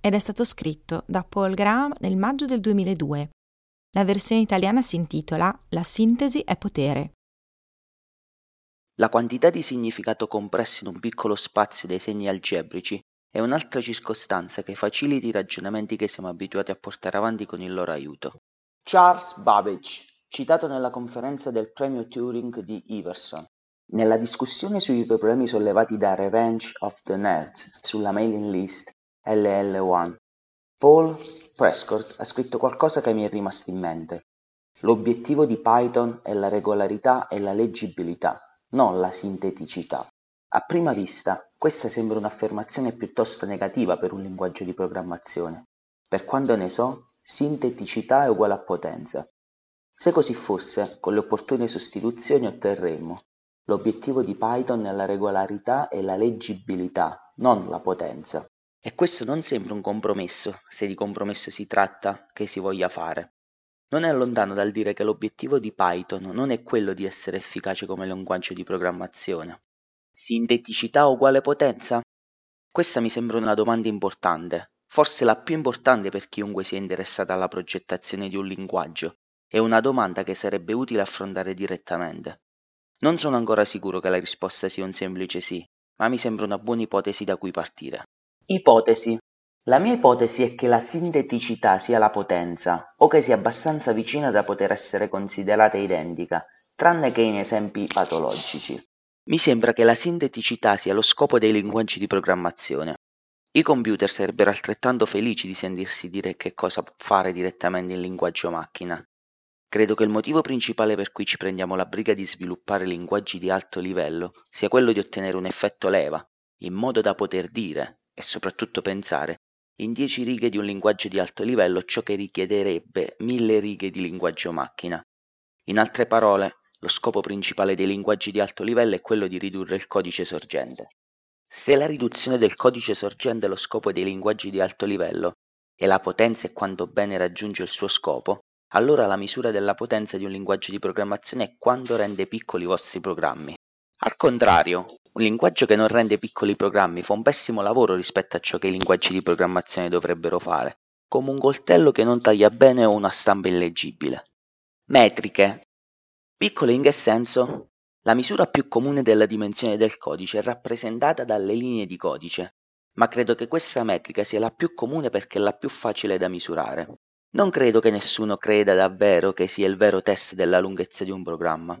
ed è stato scritto da Paul Graham nel maggio del 2002. La versione italiana si intitola La sintesi è potere. La quantità di significato compresso in un piccolo spazio dei segni algebrici è un'altra circostanza che facilita i ragionamenti che siamo abituati a portare avanti con il loro aiuto. Charles Babbage, citato nella conferenza del premio Turing di Iverson, nella discussione sui problemi sollevati da Revenge of the Nerds sulla mailing list LL1. Paul Prescott ha scritto qualcosa che mi è rimasto in mente. L'obiettivo di Python è la regolarità e la leggibilità, non la sinteticità. A prima vista, questa sembra un'affermazione piuttosto negativa per un linguaggio di programmazione. Per quanto ne so, sinteticità è uguale a potenza. Se così fosse, con le opportune sostituzioni otterremmo l'obiettivo di Python è la regolarità e la leggibilità, non la potenza. E questo non sembra un compromesso, se di compromesso si tratta che si voglia fare. Non è lontano dal dire che l'obiettivo di Python non è quello di essere efficace come linguaggio di programmazione. Sinteticità uguale potenza? Questa mi sembra una domanda importante, forse la più importante per chiunque sia interessato alla progettazione di un linguaggio. È una domanda che sarebbe utile affrontare direttamente. Non sono ancora sicuro che la risposta sia un semplice sì, ma mi sembra una buona ipotesi da cui partire. Ipotesi. La mia ipotesi è che la sinteticità sia la potenza, o che sia abbastanza vicina da poter essere considerata identica, tranne che in esempi patologici. Mi sembra che la sinteticità sia lo scopo dei linguaggi di programmazione. I computer sarebbero altrettanto felici di sentirsi dire che cosa fare direttamente in linguaggio macchina. Credo che il motivo principale per cui ci prendiamo la briga di sviluppare linguaggi di alto livello sia quello di ottenere un effetto leva, in modo da poter dire, e soprattutto pensare in dieci righe di un linguaggio di alto livello ciò che richiederebbe mille righe di linguaggio macchina. In altre parole, lo scopo principale dei linguaggi di alto livello è quello di ridurre il codice sorgente. Se la riduzione del codice sorgente è lo scopo dei linguaggi di alto livello e la potenza è quanto bene raggiunge il suo scopo, allora la misura della potenza di un linguaggio di programmazione è quanto rende piccoli i vostri programmi. Al contrario, un linguaggio che non rende piccoli programmi fa un pessimo lavoro rispetto a ciò che i linguaggi di programmazione dovrebbero fare, come un coltello che non taglia bene o una stampa illeggibile. Metriche. Piccole in che senso? La misura più comune della dimensione del codice è rappresentata dalle linee di codice, ma credo che questa metrica sia la più comune perché è la più facile da misurare. Non credo che nessuno creda davvero che sia il vero test della lunghezza di un programma.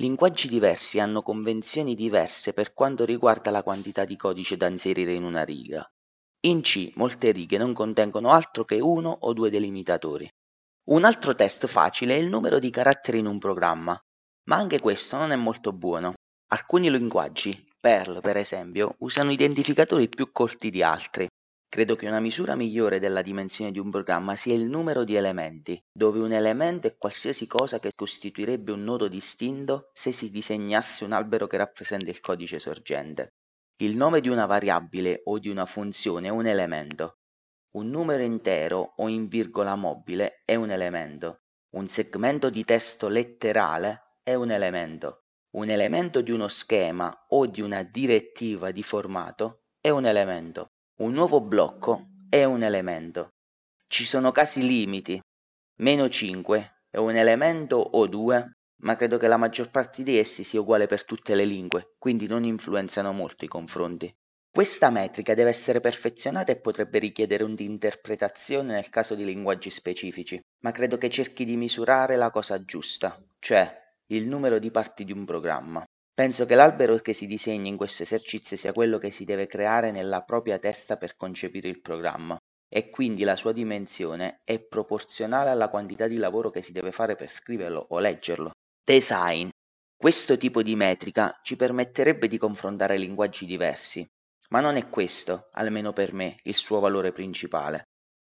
Linguaggi diversi hanno convenzioni diverse per quanto riguarda la quantità di codice da inserire in una riga. In C molte righe non contengono altro che uno o due delimitatori. Un altro test facile è il numero di caratteri in un programma, ma anche questo non è molto buono. Alcuni linguaggi, Perl per esempio, usano identificatori più corti di altri, Credo che una misura migliore della dimensione di un programma sia il numero di elementi, dove un elemento è qualsiasi cosa che costituirebbe un nodo distinto se si disegnasse un albero che rappresenta il codice sorgente. Il nome di una variabile o di una funzione è un elemento. Un numero intero o in virgola mobile è un elemento. Un segmento di testo letterale è un elemento. Un elemento di uno schema o di una direttiva di formato è un elemento. Un nuovo blocco è un elemento. Ci sono casi limiti. Meno 5 è un elemento o due, ma credo che la maggior parte di essi sia uguale per tutte le lingue, quindi non influenzano molto i confronti. Questa metrica deve essere perfezionata e potrebbe richiedere un'interpretazione nel caso di linguaggi specifici, ma credo che cerchi di misurare la cosa giusta, cioè il numero di parti di un programma. Penso che l'albero che si disegna in questo esercizio sia quello che si deve creare nella propria testa per concepire il programma e quindi la sua dimensione è proporzionale alla quantità di lavoro che si deve fare per scriverlo o leggerlo. Design. Questo tipo di metrica ci permetterebbe di confrontare linguaggi diversi, ma non è questo, almeno per me, il suo valore principale.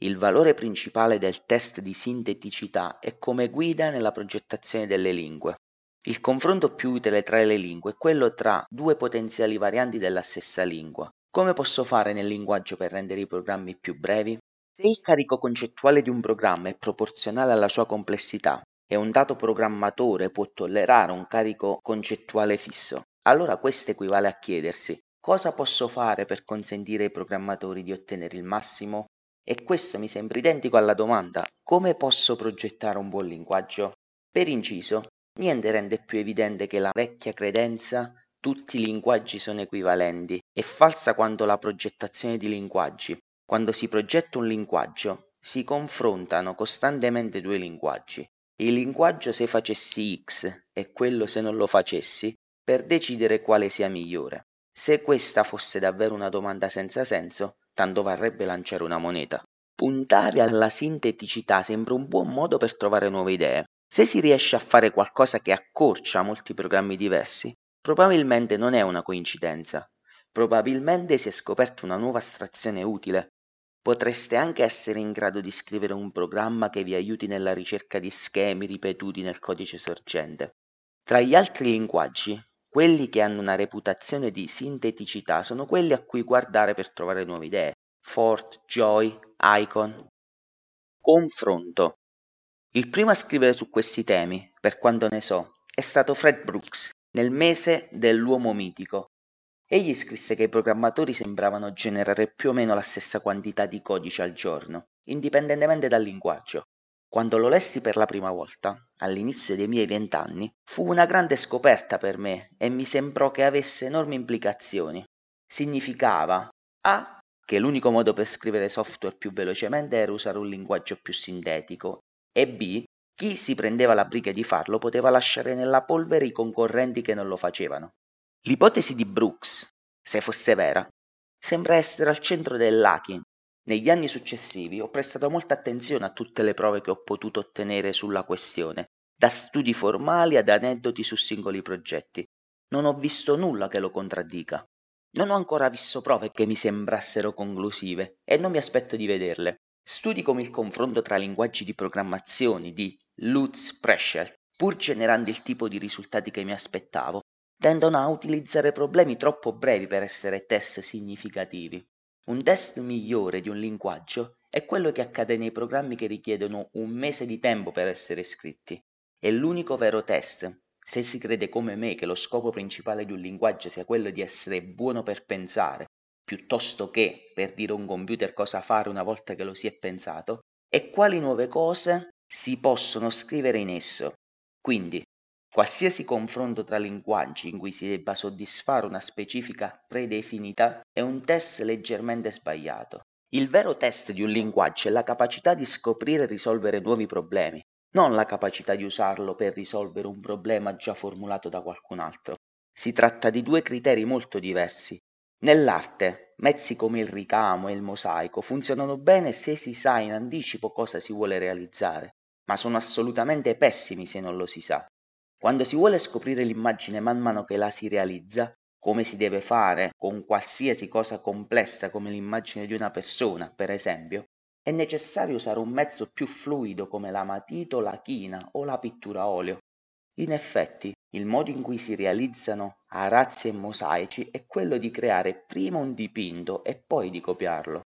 Il valore principale del test di sinteticità è come guida nella progettazione delle lingue. Il confronto più utile tra le lingue è quello tra due potenziali varianti della stessa lingua. Come posso fare nel linguaggio per rendere i programmi più brevi? Se il carico concettuale di un programma è proporzionale alla sua complessità e un dato programmatore può tollerare un carico concettuale fisso, allora questo equivale a chiedersi cosa posso fare per consentire ai programmatori di ottenere il massimo? E questo mi sembra identico alla domanda come posso progettare un buon linguaggio? Per inciso, niente rende più evidente che la vecchia credenza tutti i linguaggi sono equivalenti è falsa quando la progettazione di linguaggi. Quando si progetta un linguaggio, si confrontano costantemente due linguaggi. Il linguaggio se facessi X e quello se non lo facessi, per decidere quale sia migliore. Se questa fosse davvero una domanda senza senso, tanto varrebbe lanciare una moneta. Puntare alla sinteticità sembra un buon modo per trovare nuove idee. Se si riesce a fare qualcosa che accorcia molti programmi diversi, probabilmente non è una coincidenza. Probabilmente si è scoperta una nuova astrazione utile. Potreste anche essere in grado di scrivere un programma che vi aiuti nella ricerca di schemi ripetuti nel codice sorgente. Tra gli altri linguaggi, quelli che hanno una reputazione di sinteticità sono quelli a cui guardare per trovare nuove idee. Fort, Joy, Icon. Confronto. Il primo a scrivere su questi temi, per quanto ne so, è stato Fred Brooks, nel mese dell'uomo mitico. Egli scrisse che i programmatori sembravano generare più o meno la stessa quantità di codice al giorno, indipendentemente dal linguaggio. Quando lo lessi per la prima volta, all'inizio dei miei vent'anni, fu una grande scoperta per me e mi sembrò che avesse enormi implicazioni. Significava A. che l'unico modo per scrivere software più velocemente era usare un linguaggio più sintetico e B. chi si prendeva la briga di farlo poteva lasciare nella polvere i concorrenti che non lo facevano. L'ipotesi di Brooks, se fosse vera, sembra essere al centro dell'hacking negli anni successivi ho prestato molta attenzione a tutte le prove che ho potuto ottenere sulla questione, da studi formali ad aneddoti su singoli progetti. Non ho visto nulla che lo contraddica. Non ho ancora visto prove che mi sembrassero conclusive e non mi aspetto di vederle. Studi come il confronto tra linguaggi di programmazione di Lutz Preschel, pur generando il tipo di risultati che mi aspettavo, tendono a utilizzare problemi troppo brevi per essere test significativi. Un test migliore di un linguaggio è quello che accade nei programmi che richiedono un mese di tempo per essere scritti. È l'unico vero test. Se si crede come me che lo scopo principale di un linguaggio sia quello di essere buono per pensare, piuttosto che per dire a un computer cosa fare una volta che lo si è pensato, e quali nuove cose si possono scrivere in esso. Quindi, Qualsiasi confronto tra linguaggi in cui si debba soddisfare una specifica predefinita è un test leggermente sbagliato. Il vero test di un linguaggio è la capacità di scoprire e risolvere nuovi problemi, non la capacità di usarlo per risolvere un problema già formulato da qualcun altro. Si tratta di due criteri molto diversi. Nell'arte, mezzi come il ricamo e il mosaico funzionano bene se si sa in anticipo cosa si vuole realizzare, ma sono assolutamente pessimi se non lo si sa. Quando si vuole scoprire l'immagine man mano che la si realizza, come si deve fare con qualsiasi cosa complessa come l'immagine di una persona, per esempio, è necessario usare un mezzo più fluido come la matita, la china o la pittura a olio. In effetti, il modo in cui si realizzano arazzi e mosaici è quello di creare prima un dipinto e poi di copiarlo.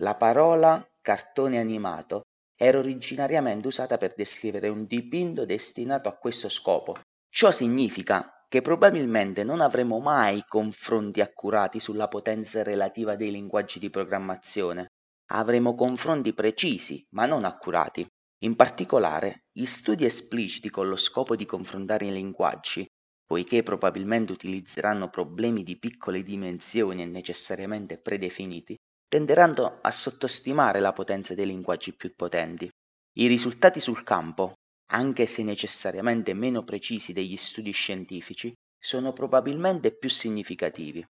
La parola cartone animato era originariamente usata per descrivere un dipinto destinato a questo scopo. Ciò significa che probabilmente non avremo mai confronti accurati sulla potenza relativa dei linguaggi di programmazione. Avremo confronti precisi, ma non accurati. In particolare, gli studi espliciti con lo scopo di confrontare i linguaggi, poiché probabilmente utilizzeranno problemi di piccole dimensioni e necessariamente predefiniti, tenderanno a sottostimare la potenza dei linguaggi più potenti. I risultati sul campo, anche se necessariamente meno precisi degli studi scientifici, sono probabilmente più significativi.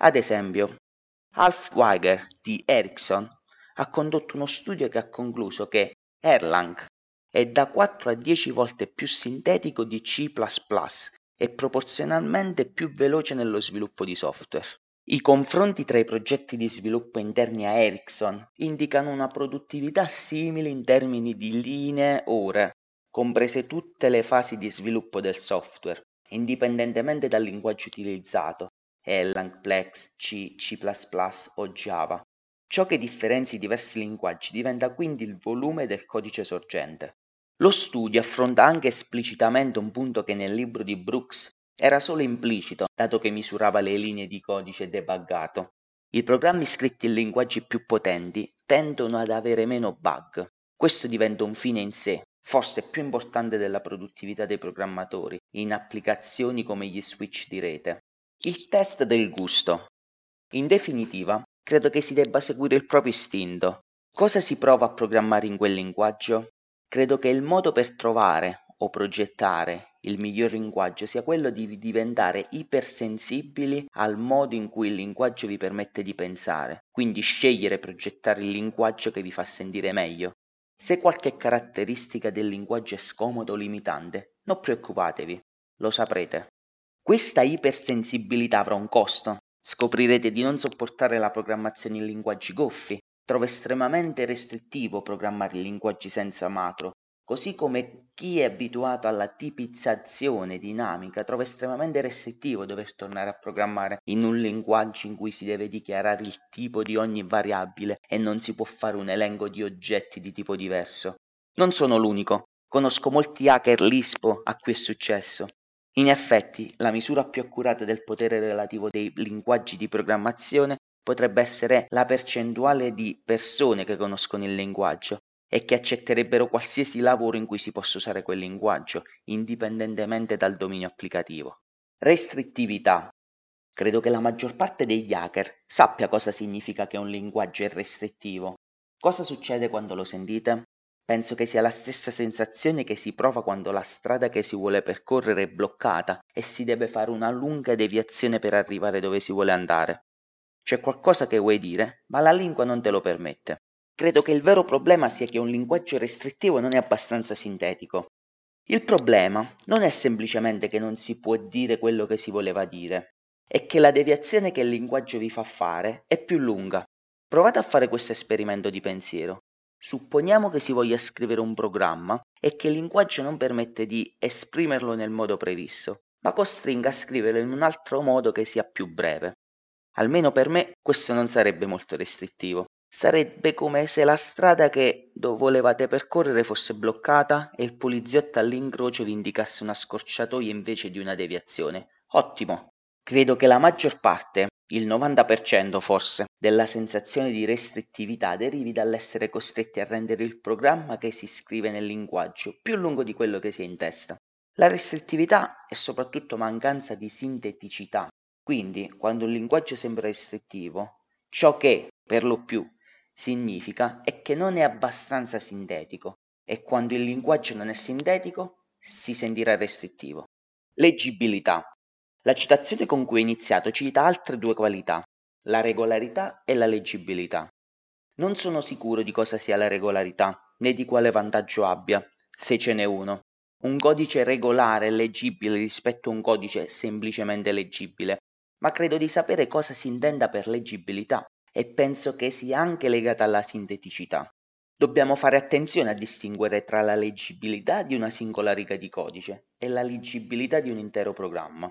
Ad esempio, Alf Weiger di Ericsson ha condotto uno studio che ha concluso che Erlang è da 4 a 10 volte più sintetico di C++ e proporzionalmente più veloce nello sviluppo di software. I confronti tra i progetti di sviluppo interni a Ericsson indicano una produttività simile in termini di linee ore, comprese tutte le fasi di sviluppo del software, indipendentemente dal linguaggio utilizzato, Erlang, Plex, C, C++ o Java. Ciò che differenzia i diversi linguaggi diventa quindi il volume del codice sorgente. Lo studio affronta anche esplicitamente un punto che nel libro di Brooks era solo implicito, dato che misurava le linee di codice debuggato. I programmi scritti in linguaggi più potenti tendono ad avere meno bug. Questo diventa un fine in sé, forse più importante della produttività dei programmatori, in applicazioni come gli switch di rete. Il test del gusto. In definitiva, credo che si debba seguire il proprio istinto. Cosa si prova a programmare in quel linguaggio? Credo che il modo per trovare o progettare il miglior linguaggio sia quello di diventare ipersensibili al modo in cui il linguaggio vi permette di pensare, quindi scegliere e progettare il linguaggio che vi fa sentire meglio. Se qualche caratteristica del linguaggio è scomodo o limitante, non preoccupatevi, lo saprete. Questa ipersensibilità avrà un costo. Scoprirete di non sopportare la programmazione in linguaggi goffi. Trovo estremamente restrittivo programmare linguaggi senza macro, così come chi è abituato alla tipizzazione dinamica trova estremamente restrittivo dover tornare a programmare in un linguaggio in cui si deve dichiarare il tipo di ogni variabile e non si può fare un elenco di oggetti di tipo diverso. Non sono l'unico, conosco molti hacker LISPO a cui è successo. In effetti, la misura più accurata del potere relativo dei linguaggi di programmazione potrebbe essere la percentuale di persone che conoscono il linguaggio e che accetterebbero qualsiasi lavoro in cui si possa usare quel linguaggio, indipendentemente dal dominio applicativo. Restrittività. Credo che la maggior parte degli hacker sappia cosa significa che un linguaggio è restrittivo. Cosa succede quando lo sentite? Penso che sia la stessa sensazione che si prova quando la strada che si vuole percorrere è bloccata e si deve fare una lunga deviazione per arrivare dove si vuole andare. C'è qualcosa che vuoi dire, ma la lingua non te lo permette. Credo che il vero problema sia che un linguaggio restrittivo non è abbastanza sintetico. Il problema non è semplicemente che non si può dire quello che si voleva dire, è che la deviazione che il linguaggio vi fa fare è più lunga. Provate a fare questo esperimento di pensiero. Supponiamo che si voglia scrivere un programma e che il linguaggio non permette di esprimerlo nel modo previsto, ma costringa a scriverlo in un altro modo che sia più breve. Almeno per me questo non sarebbe molto restrittivo. Sarebbe come se la strada che volevate percorrere fosse bloccata e il poliziotto all'incrocio vi indicasse una scorciatoia invece di una deviazione. Ottimo! Credo che la maggior parte il 90% forse della sensazione di restrittività derivi dall'essere costretti a rendere il programma che si scrive nel linguaggio più lungo di quello che si è in testa. La restrittività è soprattutto mancanza di sinteticità. Quindi, quando un linguaggio sembra restrittivo, ciò che, per lo più, significa è che non è abbastanza sintetico e quando il linguaggio non è sintetico si sentirà restrittivo. Leggibilità. La citazione con cui è iniziato cita altre due qualità, la regolarità e la leggibilità. Non sono sicuro di cosa sia la regolarità, né di quale vantaggio abbia, se ce n'è uno. Un codice regolare è leggibile rispetto a un codice semplicemente leggibile, ma credo di sapere cosa si intenda per leggibilità e penso che sia anche legata alla sinteticità. Dobbiamo fare attenzione a distinguere tra la leggibilità di una singola riga di codice e la leggibilità di un intero programma.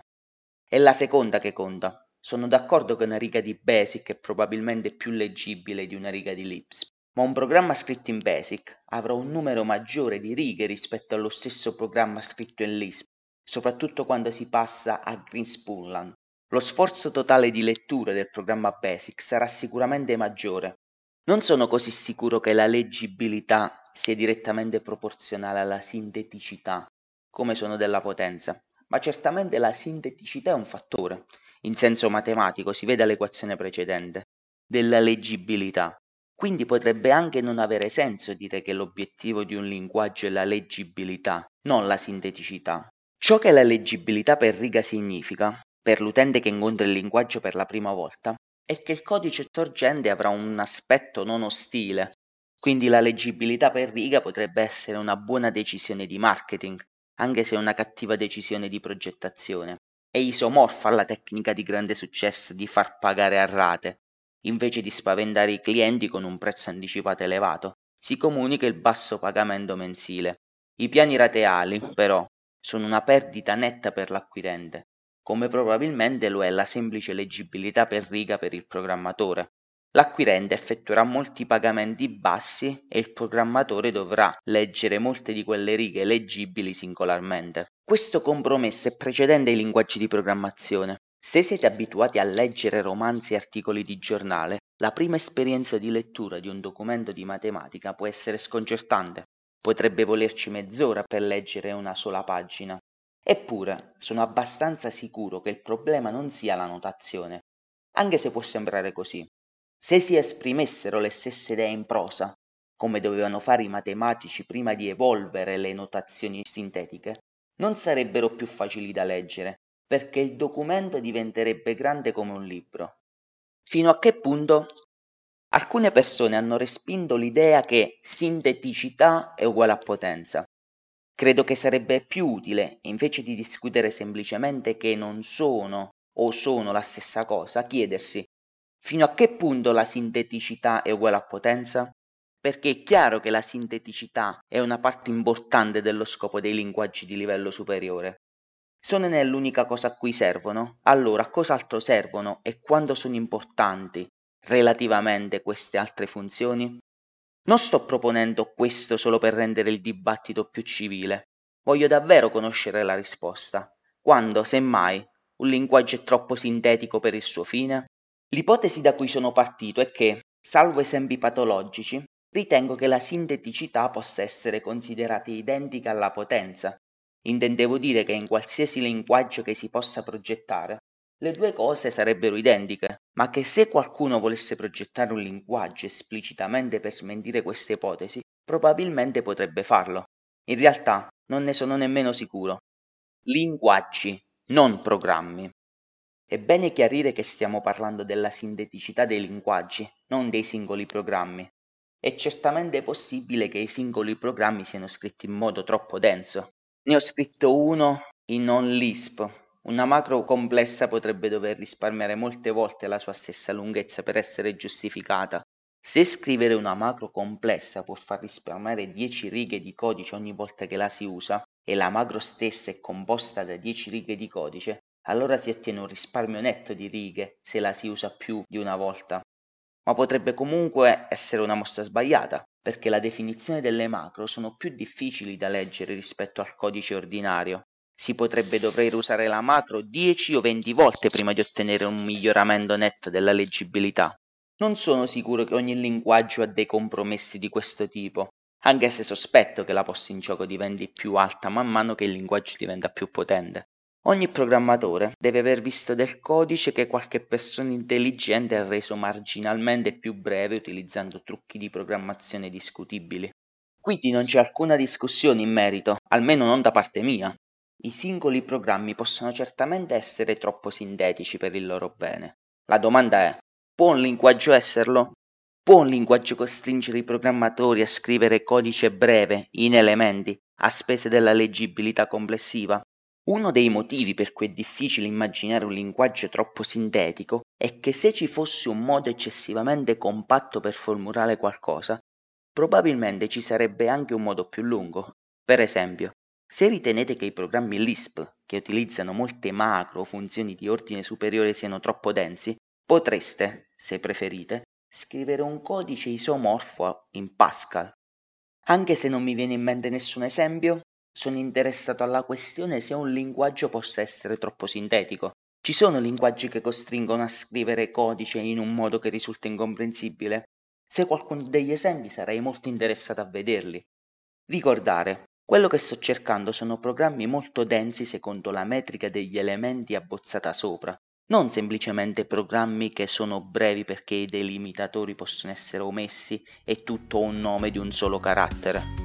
È la seconda che conta. Sono d'accordo che una riga di Basic è probabilmente più leggibile di una riga di Lisp, ma un programma scritto in Basic avrà un numero maggiore di righe rispetto allo stesso programma scritto in Lisp, soprattutto quando si passa a Greenspoonland. Lo sforzo totale di lettura del programma Basic sarà sicuramente maggiore. Non sono così sicuro che la leggibilità sia direttamente proporzionale alla sinteticità, come sono della potenza ma certamente la sinteticità è un fattore, in senso matematico, si vede all'equazione precedente, della leggibilità. Quindi potrebbe anche non avere senso dire che l'obiettivo di un linguaggio è la leggibilità, non la sinteticità. Ciò che la leggibilità per riga significa, per l'utente che incontra il linguaggio per la prima volta, è che il codice sorgente avrà un aspetto non ostile. Quindi la leggibilità per riga potrebbe essere una buona decisione di marketing, anche se è una cattiva decisione di progettazione. è isomorfa alla tecnica di grande successo di far pagare a rate. Invece di spaventare i clienti con un prezzo anticipato elevato, si comunica il basso pagamento mensile. I piani rateali, però, sono una perdita netta per l'acquirente, come probabilmente lo è la semplice leggibilità per riga per il programmatore. L'acquirente effettuerà molti pagamenti bassi e il programmatore dovrà leggere molte di quelle righe leggibili singolarmente. Questo compromesso è precedente ai linguaggi di programmazione. Se siete abituati a leggere romanzi e articoli di giornale, la prima esperienza di lettura di un documento di matematica può essere sconcertante. Potrebbe volerci mezz'ora per leggere una sola pagina. Eppure, sono abbastanza sicuro che il problema non sia la notazione, anche se può sembrare così. Se si esprimessero le stesse idee in prosa, come dovevano fare i matematici prima di evolvere le notazioni sintetiche, non sarebbero più facili da leggere, perché il documento diventerebbe grande come un libro. Fino a che punto? Alcune persone hanno respinto l'idea che sinteticità è uguale a potenza. Credo che sarebbe più utile, invece di discutere semplicemente che non sono o sono la stessa cosa, chiedersi Fino a che punto la sinteticità è uguale a potenza? Perché è chiaro che la sinteticità è una parte importante dello scopo dei linguaggi di livello superiore. Se non è l'unica cosa a cui servono, allora a cos'altro servono e quanto sono importanti relativamente queste altre funzioni? Non sto proponendo questo solo per rendere il dibattito più civile. Voglio davvero conoscere la risposta. Quando, semmai, un linguaggio è troppo sintetico per il suo fine? L'ipotesi da cui sono partito è che, salvo esempi patologici, ritengo che la sinteticità possa essere considerata identica alla potenza. Intendevo dire che in qualsiasi linguaggio che si possa progettare, le due cose sarebbero identiche, ma che se qualcuno volesse progettare un linguaggio esplicitamente per smentire questa ipotesi, probabilmente potrebbe farlo. In realtà non ne sono nemmeno sicuro. Linguaggi, non programmi. È bene chiarire che stiamo parlando della sinteticità dei linguaggi, non dei singoli programmi. È certamente possibile che i singoli programmi siano scritti in modo troppo denso. Ne ho scritto uno in non Lisp. Una macro complessa potrebbe dover risparmiare molte volte la sua stessa lunghezza per essere giustificata. Se scrivere una macro complessa può far risparmiare 10 righe di codice ogni volta che la si usa, e la macro stessa è composta da 10 righe di codice, allora si ottiene un risparmio netto di righe se la si usa più di una volta. Ma potrebbe comunque essere una mossa sbagliata, perché la definizione delle macro sono più difficili da leggere rispetto al codice ordinario. Si potrebbe dover usare la macro 10 o 20 volte prima di ottenere un miglioramento netto della leggibilità. Non sono sicuro che ogni linguaggio ha dei compromessi di questo tipo, anche se sospetto che la posta in gioco diventi più alta man mano che il linguaggio diventa più potente. Ogni programmatore deve aver visto del codice che qualche persona intelligente ha reso marginalmente più breve utilizzando trucchi di programmazione discutibili. Quindi non c'è alcuna discussione in merito, almeno non da parte mia. I singoli programmi possono certamente essere troppo sintetici per il loro bene. La domanda è, può un linguaggio esserlo? Può un linguaggio costringere i programmatori a scrivere codice breve, in elementi, a spese della leggibilità complessiva? Uno dei motivi per cui è difficile immaginare un linguaggio troppo sintetico è che se ci fosse un modo eccessivamente compatto per formulare qualcosa, probabilmente ci sarebbe anche un modo più lungo. Per esempio, se ritenete che i programmi Lisp, che utilizzano molte macro o funzioni di ordine superiore, siano troppo densi, potreste, se preferite, scrivere un codice isomorfo in Pascal. Anche se non mi viene in mente nessun esempio, sono interessato alla questione se un linguaggio possa essere troppo sintetico. Ci sono linguaggi che costringono a scrivere codice in un modo che risulta incomprensibile? Se qualcuno degli esempi sarei molto interessato a vederli. Ricordare, quello che sto cercando sono programmi molto densi secondo la metrica degli elementi abbozzata sopra, non semplicemente programmi che sono brevi perché i delimitatori possono essere omessi e tutto un nome di un solo carattere.